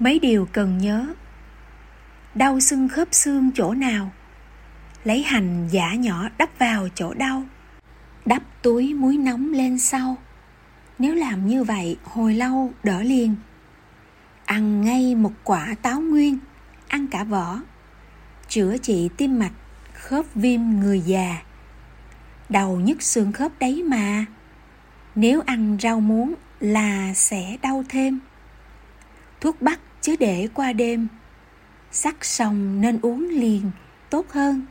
mấy điều cần nhớ. Đau xương khớp xương chỗ nào? Lấy hành giả nhỏ đắp vào chỗ đau. Đắp túi muối nóng lên sau. Nếu làm như vậy, hồi lâu đỡ liền. Ăn ngay một quả táo nguyên, ăn cả vỏ. Chữa trị tim mạch, khớp viêm người già. Đầu nhức xương khớp đấy mà. Nếu ăn rau muống là sẽ đau thêm. Thuốc bắc chứ để qua đêm sắc xong nên uống liền tốt hơn.